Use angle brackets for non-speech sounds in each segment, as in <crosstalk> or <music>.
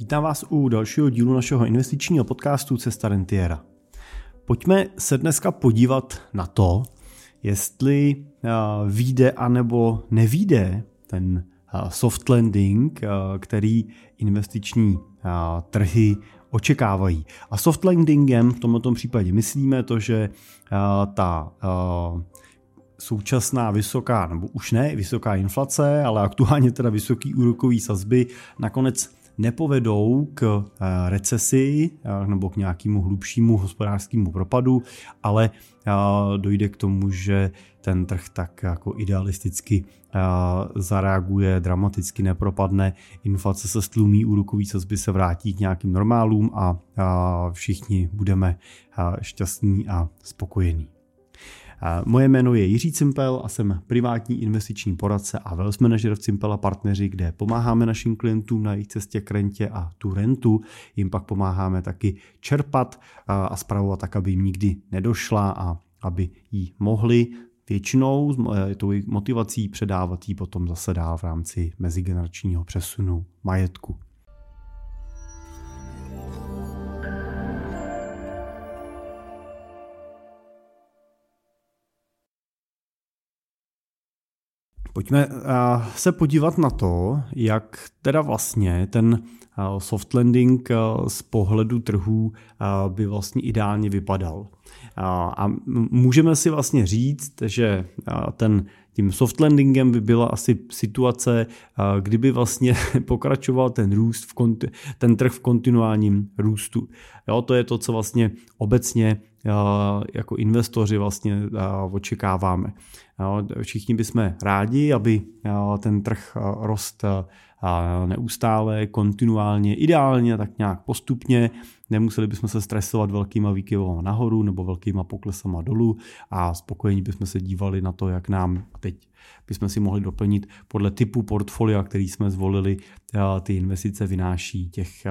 Vítám vás u dalšího dílu našeho investičního podcastu Cesta Rentiera. Pojďme se dneska podívat na to, jestli výjde anebo nevíde ten soft landing, který investiční trhy očekávají. A soft landingem v tomto případě myslíme to, že ta současná vysoká, nebo už ne vysoká inflace, ale aktuálně teda vysoký úrokový sazby nakonec nepovedou k eh, recesi eh, nebo k nějakému hlubšímu hospodářskému propadu, ale eh, dojde k tomu, že ten trh tak jako idealisticky zareaguje, dramaticky nepropadne, inflace se stlumí, úrokový sazby se vrátí k nějakým normálům a všichni budeme šťastní a spokojení. Moje jméno je Jiří Cimpel a jsem privátní investiční poradce a wealth manager v Cimpel a partneři, kde pomáháme našim klientům na jejich cestě k rentě a tu rentu jim pak pomáháme taky čerpat a spravovat tak, aby jim nikdy nedošla a aby jí mohli většinou tou motivací předávat jí potom zase dál v rámci mezigeneračního přesunu majetku. Pojďme eh, se podívat na to, jak teda vlastně ten eh, soft landing eh, z pohledu trhů by vlastně ideálně vypadal. A můžeme si vlastně říct, že ten tím soft landingem by byla asi situace, kdyby vlastně <laughs> pokračoval ten růst, v ten trh v kontinuálním růstu. Jo, to je to, co vlastně obecně jako investoři vlastně očekáváme. Všichni bychom rádi, aby ten trh rost neustále, kontinuálně, ideálně, tak nějak postupně. Nemuseli bychom se stresovat velkýma výkyvama nahoru nebo velkýma poklesama dolů a spokojení bychom se dívali na to, jak nám teď bychom si mohli doplnit podle typu portfolia, který jsme zvolili, ty investice vynáší těch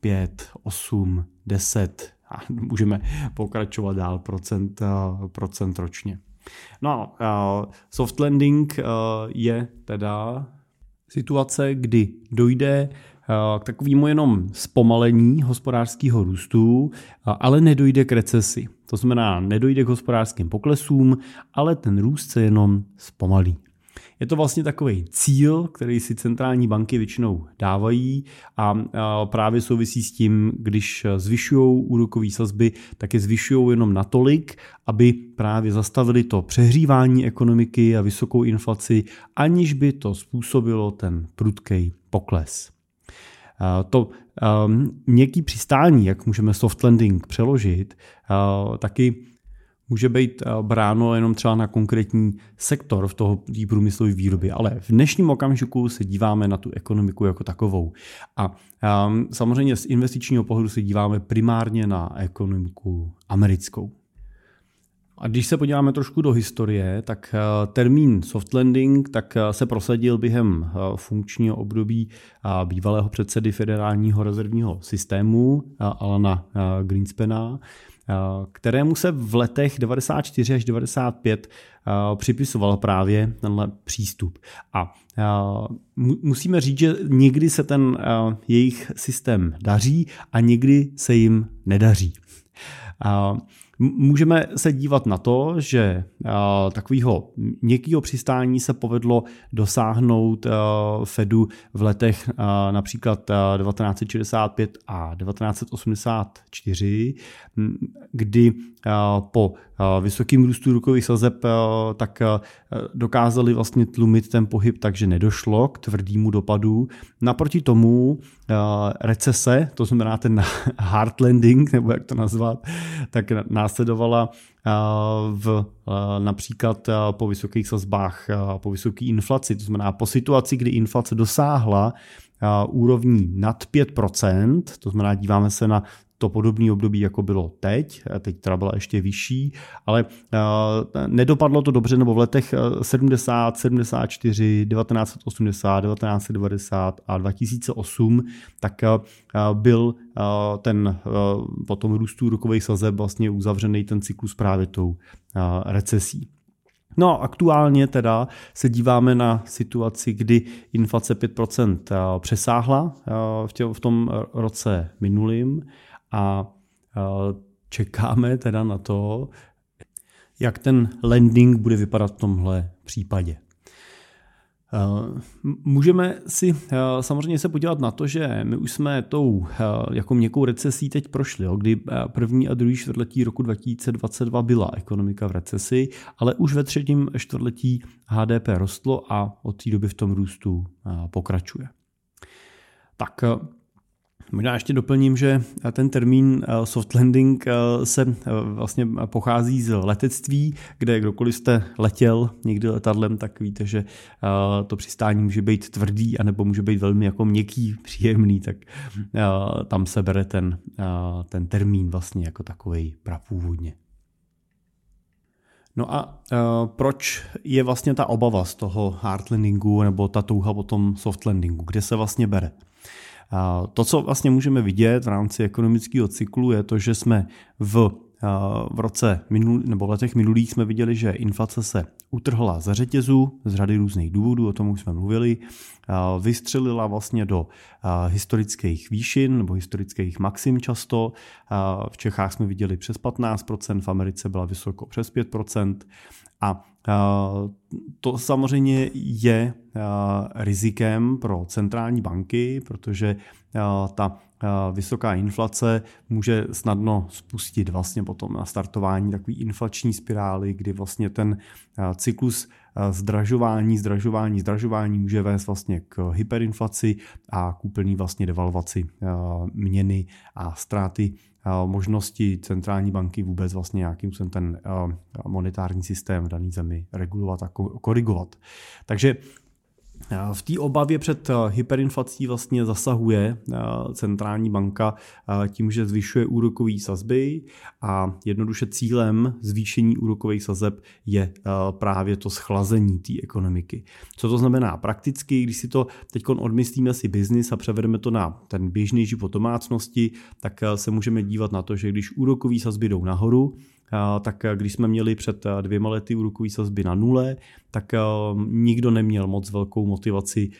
5, 8, 10 a <laughs> můžeme pokračovat dál procent, procent ročně. No, soft landing je teda situace, kdy dojde k takovému jenom zpomalení hospodářského růstu, ale nedojde k recesi. To znamená, nedojde k hospodářským poklesům, ale ten růst se jenom zpomalí. Je to vlastně takový cíl, který si centrální banky většinou dávají a právě souvisí s tím, když zvyšují úrokové sazby, tak je zvyšují jenom natolik, aby právě zastavili to přehřívání ekonomiky a vysokou inflaci, aniž by to způsobilo ten prudký pokles. To měkký přistání, jak můžeme soft landing přeložit, taky může být eh, bráno jenom třeba na konkrétní sektor v toho průmyslové výroby, ale v dnešním okamžiku se díváme na tu ekonomiku jako takovou. A um, samozřejmě z investičního pohledu se díváme primárně na ekonomiku americkou. A když se podíváme trošku do historie, tak eh, termín soft landing tak eh, se prosadil během funkčního období bývalého předsedy federálního rezervního systému Alana Greenspena, kterému se v letech 94 až 95 připisoval právě tenhle přístup. A musíme říct, že někdy se ten jejich systém daří a někdy se jim nedaří. Můžeme se dívat na to, že takového měkkého přistání se povedlo dosáhnout Fedu v letech například 1965 a 1984, kdy po vysokým růstu rukových sazeb tak dokázali vlastně tlumit ten pohyb takže nedošlo k tvrdému dopadu. Naproti tomu recese, to znamená ten <laughs> hard landing, nebo jak to nazvat, tak následovala v, například po vysokých sazbách, po vysoké inflaci, to znamená po situaci, kdy inflace dosáhla úrovní nad 5%, to znamená díváme se na to podobné období, jako bylo teď, teď teda byla ještě vyšší, ale nedopadlo to dobře, nebo v letech 70, 74, 1980, 1990 a 2008, tak byl ten potom růstu rukových sazeb vlastně uzavřený ten cyklus právě tou recesí. No aktuálně teda se díváme na situaci, kdy inflace 5% přesáhla v tom roce minulým a čekáme teda na to, jak ten landing bude vypadat v tomhle případě. Eh, můžeme si eh, samozřejmě se podívat na to, že my už jsme tou jako měkkou recesí teď prošli, jo, kdy první a druhý čtvrtletí roku 2022 byla ekonomika v recesi, ale už ve třetím čtvrtletí HDP rostlo a od té doby v tom růstu pokračuje. Tak Možná ještě doplním, že ten termín eh, soft landing eh, se eh, vlastně pochází z letectví, kde kdokoliv jste letěl někdy letadlem, tak víte, že to přistání může být tvrdý, anebo může být velmi jako měkký, <laughs> příjemný, tak tam se bere ten, ten termín vlastně jako takový prapůvodně. No a uh, proč je vlastně ta obava z toho hard landingu nebo ta touha po tom soft landingu? Kde se vlastně bere? To, co vlastně můžeme vidět v rámci ekonomického cyklu, je to, že jsme v v roce minul, nebo v letech minulých jsme viděli, že inflace se utrhla za řetězu z řady různých důvodů, o tom už jsme mluvili, vystřelila vlastně do historických výšin nebo historických maxim často. V Čechách jsme viděli přes 15%, v Americe byla vysoko přes 5%. A to samozřejmě je rizikem pro centrální banky, protože ta vysoká inflace může snadno spustit vlastně potom na startování takové inflační spirály, kdy vlastně ten cyklus zdražování, zdražování, zdražování může vést vlastně k hyperinflaci a k úplný vlastně devalvaci měny a ztráty možnosti centrální banky vůbec vlastně nějakým způsobem ten monetární systém v dané zemi regulovat a korigovat. Takže v té obavě před hyperinflací vlastně zasahuje centrální banka tím, že zvyšuje úrokové sazby a jednoduše cílem zvýšení úrokových sazeb je právě to schlazení té ekonomiky. Co to znamená prakticky, když si to teď odmyslíme si biznis a převedeme to na ten běžný život domácnosti, tak se můžeme dívat na to, že když úrokové sazby jdou nahoru, tak když jsme měli před dvěma lety úrokové sazby na nule, tak nikdo neměl moc velkou motivaci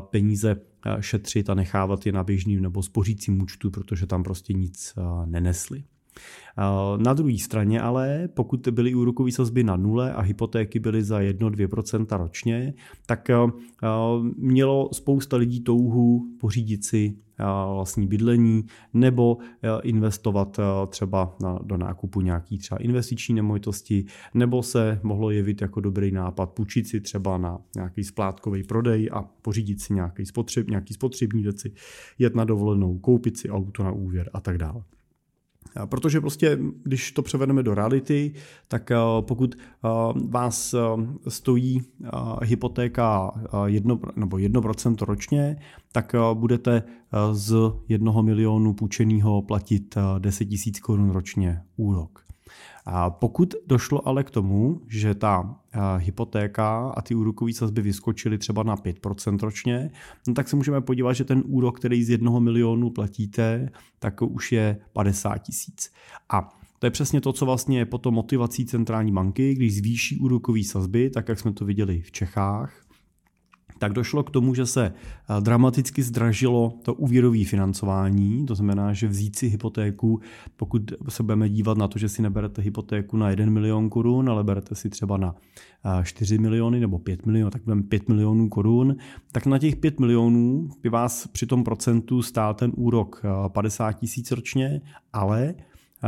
peníze šetřit a nechávat je na běžným nebo spořícím účtu, protože tam prostě nic nenesli. Na druhé straně ale, pokud byly úrokové sazby na nule a hypotéky byly za 1-2% ročně, tak mělo spousta lidí touhu pořídit si vlastní bydlení nebo investovat třeba do nákupu nějaký třeba investiční nemovitosti, nebo se mohlo jevit jako dobrý nápad půjčit si třeba na nějaký splátkový prodej a pořídit si nějaký, spotřeb, nějaký spotřební věci, jet na dovolenou, koupit si auto na úvěr a tak dále. Protože prostě, když to převedeme do reality, tak eh, pokud eh, vás eh, stojí hypotéka 1, nebo 1% ročně, tak budete z jednoho milionu půjčeného platit 10 000 korun ročně úrok. A pokud došlo ale k tomu, že ta hypotéka a ty úrokové sazby vyskočily třeba na 5% ročně, no tak se můžeme podívat, že ten úrok, který z jednoho milionu platíte, tak už je 50 tisíc. A to je přesně to, co vlastně je potom motivací centrální banky, když zvýší úrokové sazby, tak jak jsme to viděli v Čechách, tak došlo k tomu, že se eh, dramaticky zdražilo to úvěrové financování, to znamená, že vzít si hypotéku, pokud se budeme dívat na to, že si neberete hypotéku na 1 milion korun, ale berete si třeba na 4 eh, miliony nebo 5 milionů, tak budeme 5 milionů korun, tak na těch 5 milionů by vás při tom procentu stál ten úrok 50 eh, tisíc ročně, ale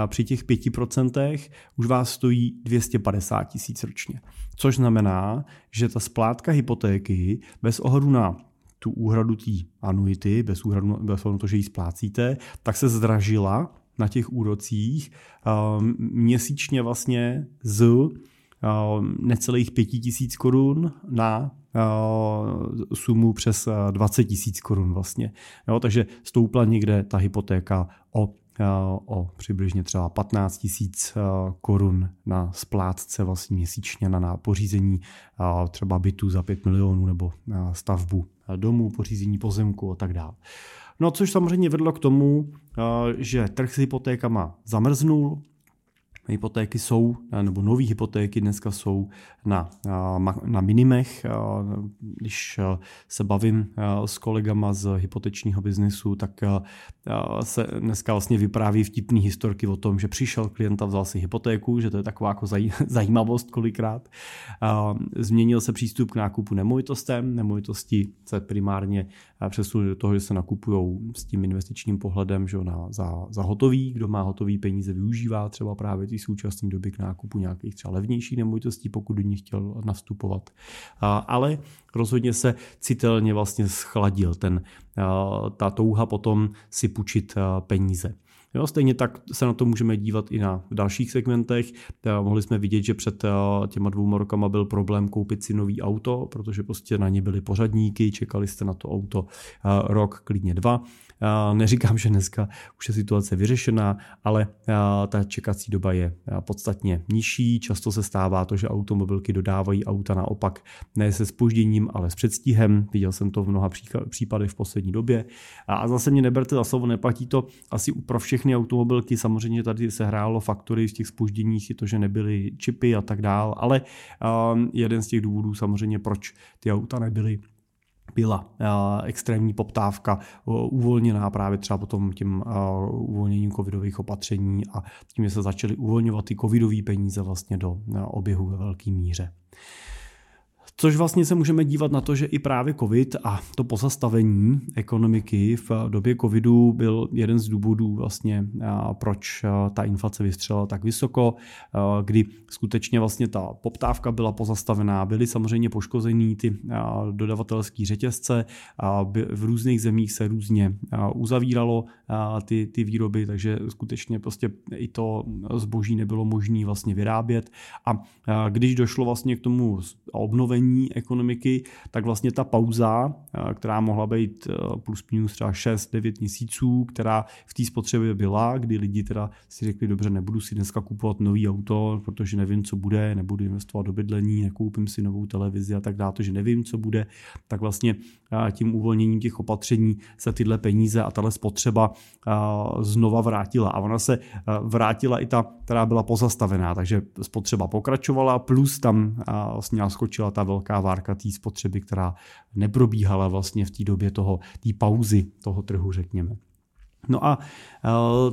při těch 5% už vás stojí 250 tisíc ročně. Což znamená, že ta splátka hypotéky bez ohledu na tu úhradu té anuity, bez ohledu bez na to, že ji splácíte, tak se zdražila na těch úrocích um, měsíčně vlastně z um, necelých 5 tisíc korun na uh, sumu přes 20 tisíc korun vlastně. Jo, takže stoupla někde ta hypotéka o o přibližně třeba 15 tisíc korun na splátce vlastně měsíčně na pořízení třeba bytu za 5 milionů nebo stavbu domů, pořízení pozemku a tak dále. No což samozřejmě vedlo k tomu, že trh s hypotékama zamrznul, hypotéky jsou, nebo nové hypotéky dneska jsou na, na minimech. Když se bavím s kolegama z hypotečního biznesu, tak se dneska vlastně vypráví vtipný historky o tom, že přišel klient a vzal si hypotéku, že to je taková jako <laughs> zajímavost kolikrát. Změnil se přístup k nákupu nemovitostem. Nemovitosti se primárně přesunuli do toho, že se nakupují s tím investičním pohledem že na, za, za hotový. Kdo má hotový peníze, využívá třeba právě ty současné doby k nákupu nějakých třeba levnějších nemovitostí, pokud do nich chtěl nastupovat. Ale rozhodně se citelně vlastně schladil ten, ta touha potom si půjčit peníze. Jo, stejně tak se na to můžeme dívat i na dalších segmentech. Mohli jsme vidět, že před těma dvouma rokama byl problém koupit si nový auto, protože prostě na ně byly pořadníky, čekali jste na to auto rok, klidně dva. Neříkám, že dneska už je situace vyřešená, ale ta čekací doba je podstatně nižší. Často se stává to, že automobilky dodávají auta naopak ne se spožděním, ale s předstihem. Viděl jsem to v mnoha případech v poslední době. A zase mě neberte za slovo, neplatí to asi pro všechny automobilky. Samozřejmě tady se hrálo faktory z těch spožděních, je to, že nebyly čipy a tak dál, ale jeden z těch důvodů samozřejmě, proč ty auta nebyly byla extrémní poptávka uvolněná právě třeba potom tím uvolněním covidových opatření a tím, že se začaly uvolňovat ty covidové peníze vlastně do oběhu ve velké míře. Což vlastně se můžeme dívat na to, že i právě COVID a to pozastavení ekonomiky v době COVIDu byl jeden z důvodů vlastně, proč ta inflace vystřelila tak vysoko, kdy skutečně vlastně ta poptávka byla pozastavená, byly samozřejmě poškozený ty dodavatelské řetězce, v různých zemích se různě uzavíralo ty, ty výroby, takže skutečně prostě i to zboží nebylo možné vlastně vyrábět. A když došlo vlastně k tomu obnovení zpomalení ekonomiky, tak vlastně ta pauza, eh, která mohla být eh, plus minus třeba 6-9 měsíců, která v té spotřebě byla, kdy lidi teda si řekli, dobře, nebudu si dneska kupovat nový auto, protože nevím, co bude, nebudu investovat do bydlení, nekoupím si novou televizi a tak dále, protože nevím, co bude, tak vlastně eh, tím uvolněním těch opatření se tyhle peníze a tahle spotřeba znova vrátila. A ona se vrátila i ta, která byla pozastavená, takže spotřeba pokračovala, plus tam vlastně skočila ta velká velká várka té spotřeby, která neprobíhala vlastně v té době toho, té pauzy toho trhu, řekněme. No a e,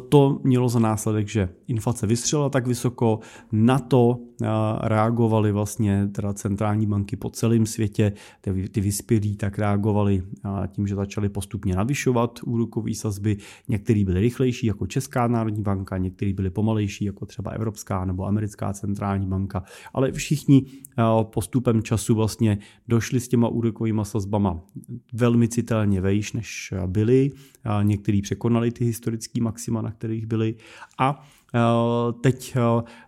to mělo za následek, že inflace vystřela tak vysoko, na to e, reagovaly vlastně teda centrální banky po celém světě, ty, vyspělí tak reagovaly e, tím, že začaly postupně navyšovat úrokové sazby. Některý byly rychlejší jako Česká národní banka, některý byly pomalejší jako třeba Evropská nebo Americká centrální banka, ale všichni postupem času vlastně došli s těma úrokovými sazbama velmi citelně vejš, než byly. Některý překonali překonali ty historické maxima, na kterých byly a e, teď e,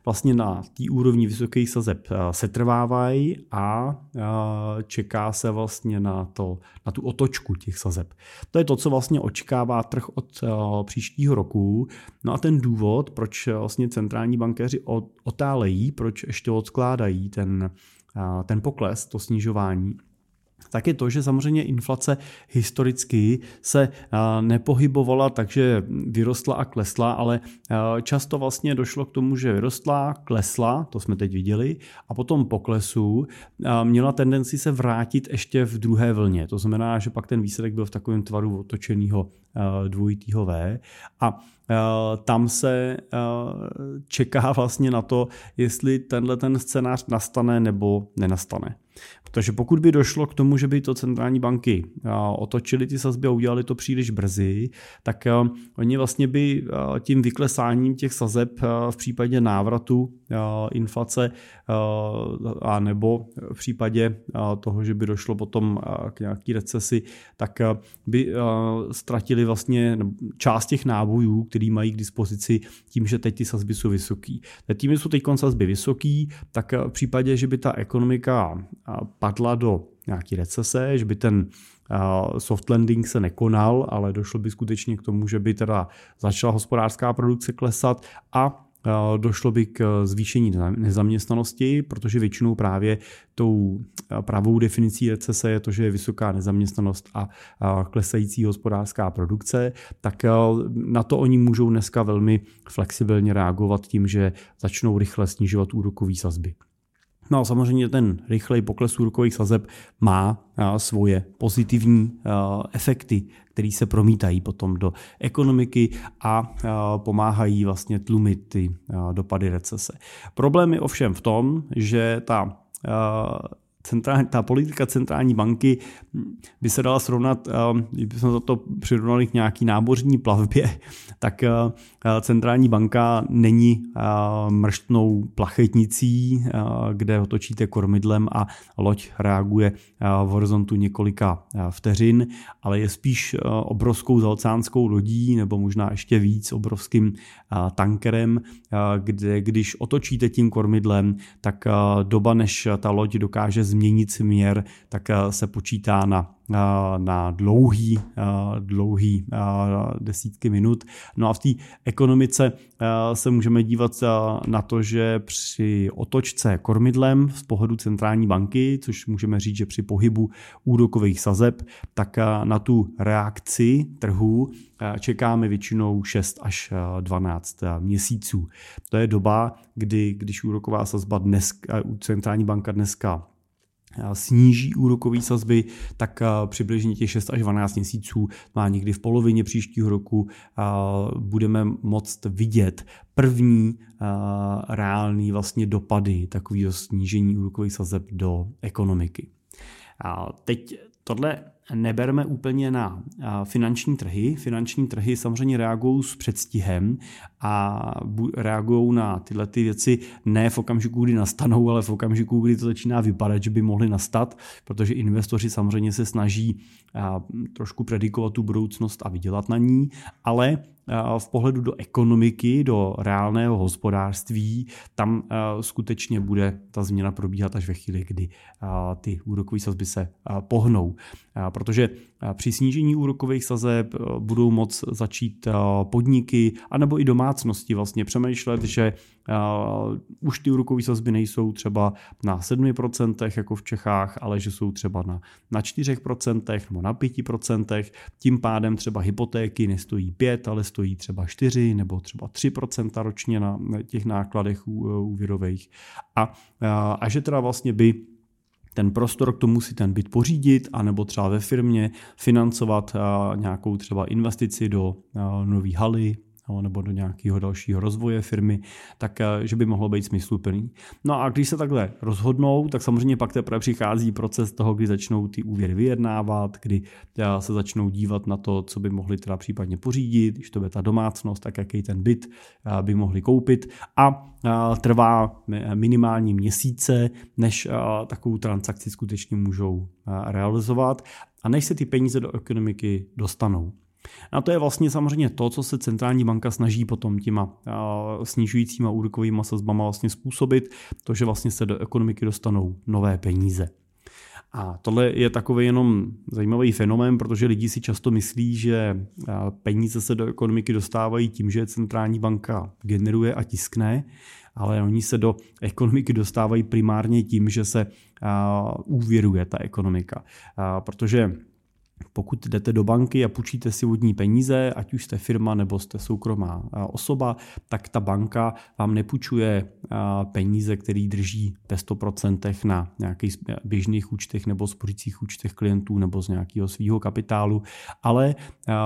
vlastně na té úrovni vysokých sazeb e, se trvávají a čeká se vlastně na, to, na tu otočku těch sazeb. To je to, co vlastně očekává trh od příštího roku. No a ten důvod, proč vlastně centrální bankéři otálejí, proč ještě odskládají ten, ten pokles, to snižování, tak je to, že samozřejmě inflace historicky se nepohybovala takže vyrostla a klesla, ale často vlastně došlo k tomu, že vyrostla, klesla, to jsme teď viděli, a potom poklesu měla tendenci se vrátit ještě v druhé vlně. To znamená, že pak ten výsledek byl v takovém tvaru otočeného dvojitýho V a tam se čeká <laughs> vlastně na to, jestli tenhle ten scénář nastane nebo nenastane. Protože pokud by došlo k tomu, že by to centrální banky otočili ty sazby a udělali to příliš brzy, tak oni vlastně by tím vyklesáním těch sazeb v případě návratu inflace a nebo v případě toho, že by došlo potom k nějaký recesi, tak by ztratili vlastně část těch nábojů, který mají k dispozici tím, že teď ty sazby jsou vysoký. Tím, že jsou teď sazby vysoký, tak v případě, že by ta ekonomika padla do nějaký recese, že by ten soft landing se nekonal, ale došlo by skutečně k tomu, že by teda začala hospodářská produkce klesat a došlo by k zvýšení nezaměstnanosti, protože většinou právě tou pravou definicí recese je to, že je vysoká nezaměstnanost a klesající hospodářská produkce, tak na to oni můžou dneska velmi flexibilně reagovat tím, že začnou rychle snižovat úrokové sazby. No a samozřejmě ten rychlej pokles úrokových sazeb má svoje pozitivní efekty, které se promítají potom do ekonomiky a pomáhají vlastně tlumit ty dopady recese. Problém je ovšem v tom, že ta centrální, ta politika centrální banky by se dala srovnat, kdybychom za to přirovnali k nějaký nábořní plavbě, <laughs> tak centrální banka není mrštnou plachetnicí, kde otočíte kormidlem a loď reaguje v horizontu několika vteřin, ale je spíš obrovskou zalcánskou lodí, nebo možná ještě víc obrovským tankerem, kde když otočíte tím kormidlem, tak doba, než ta loď dokáže změnit směr, tak se počítá na na dlouhý, dlouhý desítky minut. No a v té ekonomice se můžeme dívat na to, že při otočce kormidlem z pohledu centrální banky, což můžeme říct, že při pohybu úrokových sazeb, tak na tu reakci trhu čekáme většinou 6 až 12 měsíců. To je doba, kdy když úroková sazba dnes, centrální banka dneska sníží úrokové sazby, tak přibližně těch 6 až 12 měsíců, má někdy v polovině příštího roku, budeme moct vidět první reální vlastně dopady takového snížení úrokových sazeb do ekonomiky. A teď tohle neberme úplně na finanční trhy. Finanční trhy samozřejmě reagují s předstihem a reagují na tyhle ty věci ne v okamžiku, kdy nastanou, ale v okamžiku, kdy to začíná vypadat, že by mohly nastat, protože investoři samozřejmě se snaží trošku predikovat tu budoucnost a vydělat na ní, ale v pohledu do ekonomiky, do reálného hospodářství, tam skutečně bude ta změna probíhat až ve chvíli, kdy ty úrokové sazby se pohnou. Protože při snížení úrokových sazeb budou moc začít podniky anebo i domácnosti vlastně přemýšlet, že už ty úrokové sazby nejsou třeba na 7% jako v Čechách, ale že jsou třeba na, na 4% nebo na 5%. Tím pádem třeba hypotéky nestojí 5, ale stojí třeba 4 nebo třeba 3% ročně na těch nákladech úvěrových. A, a že teda vlastně by ten prostor k tomu si ten byt pořídit, anebo třeba ve firmě financovat nějakou třeba investici do nové haly, nebo do nějakého dalšího rozvoje firmy, tak eh, že by mohlo být smysluplný. No a když se takhle rozhodnou, tak samozřejmě pak teprve přichází proces toho, kdy začnou ty úvěry vyjednávat, kdy eh, se začnou dívat na to, co by mohli teda případně pořídit, když to bude ta domácnost, tak jaký ten byt eh, by mohli koupit a trvá minimálně měsíce, než takovou transakci skutečně můžou realizovat a než se ty peníze do ekonomiky dostanou. A to je vlastně samozřejmě to, co se centrální banka snaží potom těma snižujícíma úrokovými sazbama vlastně způsobit, to, že vlastně se do ekonomiky dostanou nové peníze. A tohle je takový jenom zajímavý fenomén, protože lidi si často myslí, že peníze se do ekonomiky dostávají tím, že centrální banka generuje a tiskne, ale oni se do ekonomiky dostávají primárně tím, že se úvěruje ta ekonomika. Protože pokud jdete do banky a půjčíte si vodní peníze, ať už jste firma nebo jste soukromá osoba, tak ta banka vám nepůjčuje peníze, které drží ve 100% na nějakých běžných účtech nebo spořících účtech klientů nebo z nějakého svého kapitálu, ale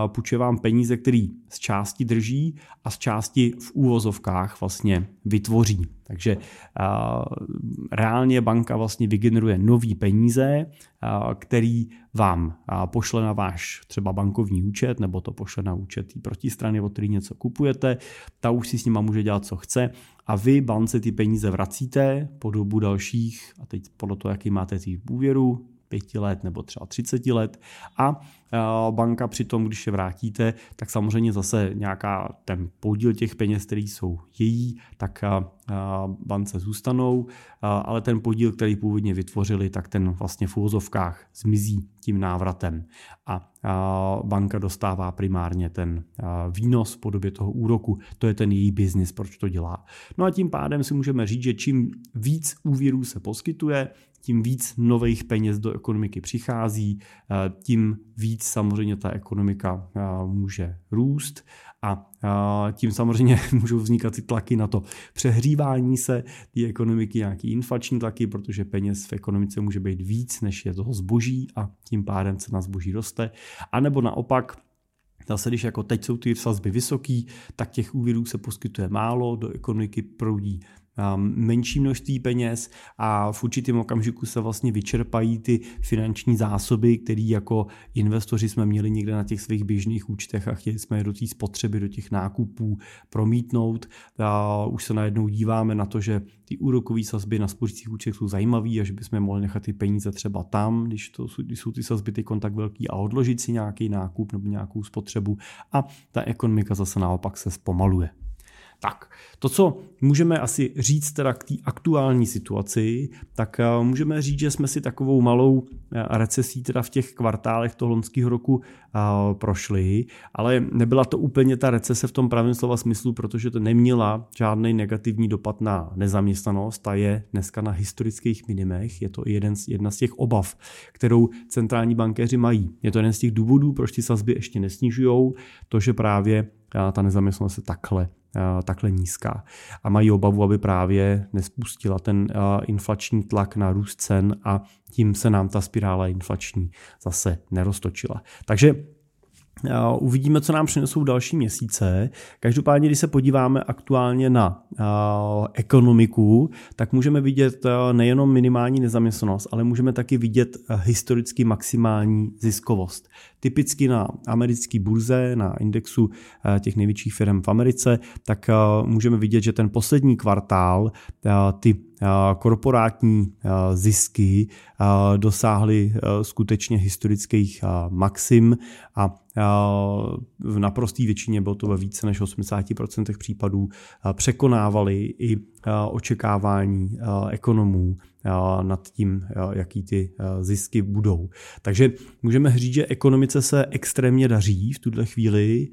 půjčuje vám peníze, které z části drží a z části v úvozovkách vlastně vytvoří. Takže reálně banka vlastně vygeneruje nový peníze, který vám pošle na váš třeba bankovní účet, nebo to pošle na účet té protistrany, od který něco kupujete, ta už si s nima může dělat, co chce. A vy bance ty peníze vracíte po dobu dalších, a teď podle toho, jaký máte těch úvěru, pěti let nebo třeba 30 let. A banka přitom, když je vrátíte, tak samozřejmě zase nějaká ten podíl těch peněz, který jsou její, tak bance zůstanou, ale ten podíl, který původně vytvořili, tak ten vlastně v úvozovkách zmizí tím návratem a banka dostává primárně ten výnos v podobě toho úroku. To je ten její biznis, proč to dělá. No a tím pádem si můžeme říct, že čím víc úvěrů se poskytuje, tím víc nových peněz do ekonomiky přichází, tím víc samozřejmě ta ekonomika může růst a tím samozřejmě <laughs> můžou vznikat ty tlaky na to přehřívání se té ekonomiky, nějaký inflační tlaky, protože peněz v ekonomice může být víc, než je toho zboží a tím pádem cena zboží roste. A nebo naopak, Zase, když jako teď jsou ty sazby vysoký, tak těch úvěrů se poskytuje málo, do ekonomiky proudí menší množství peněz a v určitém okamžiku se vlastně vyčerpají ty finanční zásoby, které jako investoři jsme měli někde na těch svých běžných účtech a chtěli jsme je do té spotřeby, do těch nákupů promítnout. A už se najednou díváme na to, že ty úrokové sazby na spořících účtech jsou zajímavé a že bychom mohli nechat ty peníze třeba tam, když, to, když jsou ty sazby ty tak velký a odložit si nějaký nákup nebo nějakou spotřebu a ta ekonomika zase naopak se zpomaluje. Tak, to, co můžeme asi říct teda k té aktuální situaci, tak eh, můžeme říct, že jsme si takovou malou eh, recesí teda v těch kvartálech toho loňského roku eh, prošli, ale nebyla to úplně ta recese v tom pravém slova smyslu, protože to neměla žádný negativní dopad na nezaměstnanost, ta je dneska na historických minimech, je to jeden z, jedna z těch obav, kterou centrální bankéři mají. Je to jeden z těch důvodů, proč ty sazby ještě nesnižují, to, že právě ta nezaměstnanost je takhle takhle nízká. A mají obavu, aby právě nespustila ten inflační tlak na růst cen a tím se nám ta spirála inflační zase neroztočila. Takže Uvidíme, co nám přinesou další měsíce. Každopádně, když se podíváme aktuálně na ekonomiku, tak můžeme vidět nejenom minimální nezaměstnanost, ale můžeme taky vidět historicky maximální ziskovost. Typicky na americké burze, na indexu těch největších firm v Americe, tak můžeme vidět, že ten poslední kvartál ty korporátní zisky dosáhly skutečně historických maxim a v naprosté většině, bylo to ve více než 80% případů, překonávali i očekávání ekonomů nad tím, jaký ty zisky budou. Takže můžeme říct, že ekonomice se extrémně daří v tuhle chvíli,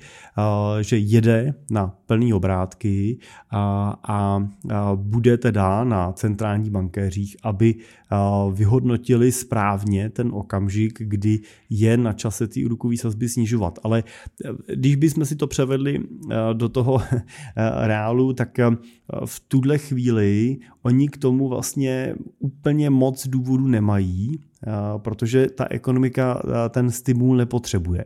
že jede na plný obrátky a, bude teda na centrální bankéřích, aby vyhodnotili správně ten okamžik, kdy je na čase ty úrokové sazby snižovat. Ale když bychom si to převedli do toho reálu, tak v tuhle chvíli oni k tomu vlastně úplně moc důvodů nemají, protože ta ekonomika ten stimul nepotřebuje.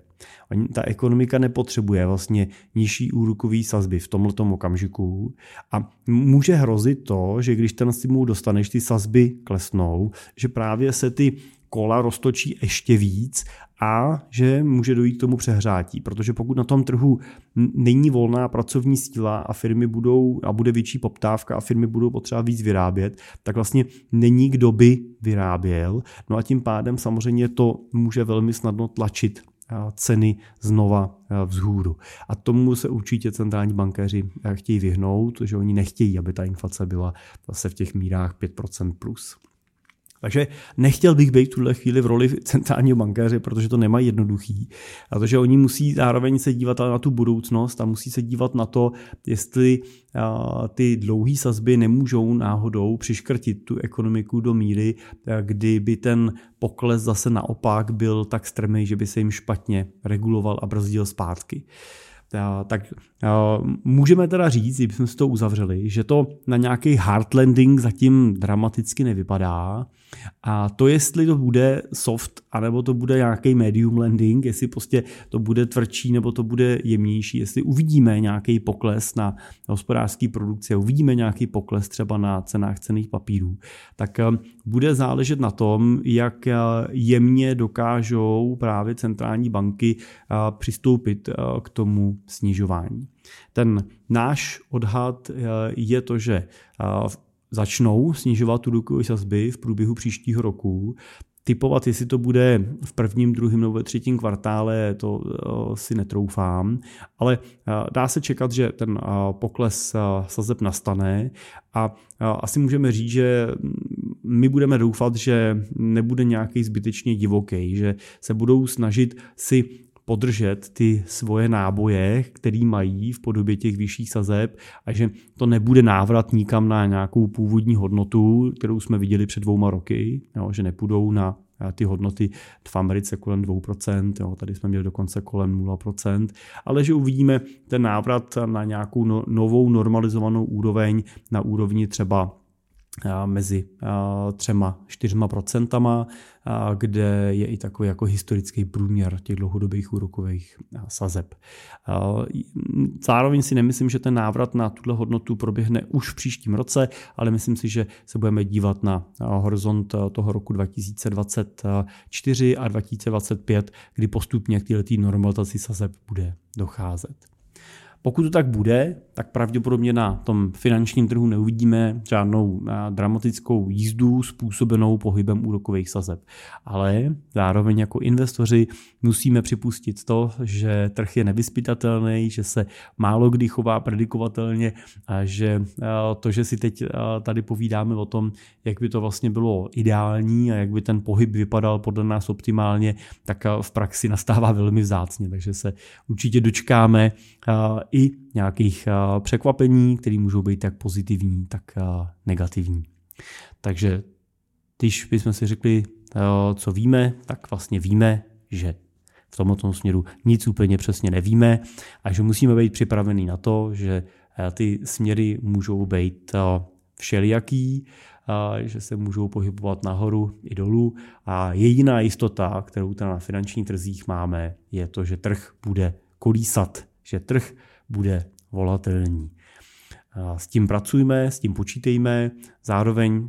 Ta ekonomika nepotřebuje vlastně nižší úrokový sazby v tomto okamžiku a může hrozit to, že když ten stimul dostaneš, ty sazby klesnou, že právě se ty kola roztočí ještě víc a že může dojít k tomu přehrátí, protože pokud na tom trhu není volná pracovní síla a firmy budou a bude větší poptávka a firmy budou potřeba víc vyrábět, tak vlastně není kdo by vyráběl. No a tím pádem samozřejmě to může velmi snadno tlačit ceny znova vzhůru. A tomu se určitě centrální bankéři chtějí vyhnout, že oni nechtějí, aby ta inflace byla zase v těch mírách 5% plus. Takže nechtěl bych být v tuhle chvíli v roli centrálního bankéře, protože to nemají jednoduchý. Protože oni musí zároveň se dívat na tu budoucnost a musí se dívat na to, jestli ty dlouhé sazby nemůžou náhodou přiškrtit tu ekonomiku do míry, kdyby ten pokles zase naopak byl tak strmý, že by se jim špatně reguloval a brzdil zpátky tak můžeme teda říct, kdybychom si to uzavřeli, že to na nějaký hard landing zatím dramaticky nevypadá. A to, jestli to bude soft, anebo to bude nějaký medium landing, jestli prostě to bude tvrdší, nebo to bude jemnější, jestli uvidíme nějaký pokles na hospodářské produkci, uvidíme nějaký pokles třeba na cenách cených papírů, tak bude záležet na tom, jak jemně dokážou právě centrální banky přistoupit k tomu snižování. Ten náš odhad eh, je to, že eh, začnou snižovat úrokové sazby v průběhu příštího roku. Typovat, jestli to bude v prvním, druhém nebo ve třetím kvartále, to si netroufám, ale dá se čekat, že ten pokles sazeb nastane. A asi můžeme říct, že my budeme doufat, že nebude nějaký zbytečně divoký, že se budou snažit si podržet ty svoje náboje, který mají v podobě těch vyšších sazeb a že to nebude návrat nikam na nějakou původní hodnotu, kterou jsme viděli před dvouma roky, jo, že nepůjdou na ty hodnoty v Americe kolem 2%, jo, tady jsme měli dokonce kolem 0%, ale že uvidíme ten návrat na nějakou no, novou normalizovanou úroveň na úrovni třeba mezi třema, čtyřma procentama, kde je i takový jako historický průměr těch dlouhodobých úrokových sazeb. Zároveň si nemyslím, že ten návrat na tuhle hodnotu proběhne už v příštím roce, ale myslím si, že se budeme dívat na horizont toho roku 2024 a 2025, kdy postupně k této normalizaci sazeb bude docházet. Pokud to tak bude, tak pravděpodobně na tom finančním trhu neuvidíme žádnou dramatickou jízdu způsobenou pohybem úrokových sazeb. Ale zároveň jako investoři musíme připustit to, že trh je nevyspytatelný, že se málo kdy chová predikovatelně a že to, že si teď tady povídáme o tom, jak by to vlastně bylo ideální a jak by ten pohyb vypadal podle nás optimálně, tak v praxi nastává velmi vzácně. Takže se určitě dočkáme i nějakých překvapení, které můžou být tak pozitivní, tak negativní. Takže když bychom si řekli, co víme, tak vlastně víme, že v tomto směru nic úplně přesně nevíme a že musíme být připraveni na to, že ty směry můžou být všelijaký, že se můžou pohybovat nahoru i dolů a jediná jistota, kterou na finančních trzích máme, je to, že trh bude kolísat, že trh bude volatilní. S tím pracujeme, s tím počítejme, zároveň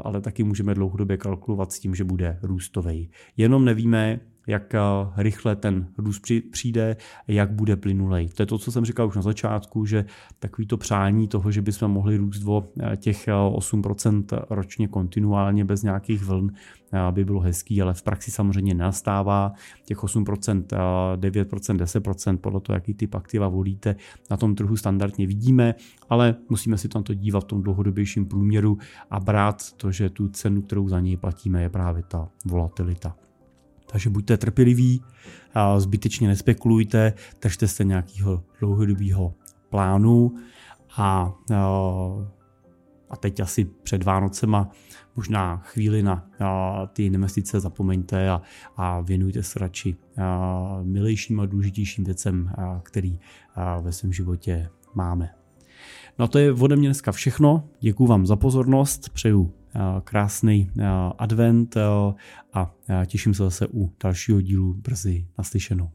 ale taky můžeme dlouhodobě kalkulovat s tím, že bude růstový. Jenom nevíme, jak eh, rychle ten růst přijde, jak bude plynulej. To je to, co jsem říkal už na začátku, že takový to přání toho, že bychom mohli růst o eh, těch 8% eh, ročně kontinuálně bez nějakých vln, by bylo hezký, ale v praxi samozřejmě nastává těch 8%, 9%, 10%, podle toho, jaký typ aktiva volíte, na tom trhu standardně vidíme, ale musíme si tam to dívat v tom dlouhodobějším průměru a brát to, že tu cenu, kterou za něj platíme, je právě ta volatilita. Takže buďte trpěliví, a zbytečně nespekulujte, držte se nějakého dlouhodobého plánu a, a teď asi před Vánocema možná chvíli na ty investice zapomeňte a, a věnujte se radši milejším a důležitějším věcem, který ve svém životě máme. No to je ode mě dneska všechno. Děkuji vám za pozornost, přeju krásný advent a těším se zase u dalšího dílu brzy naslyšenou.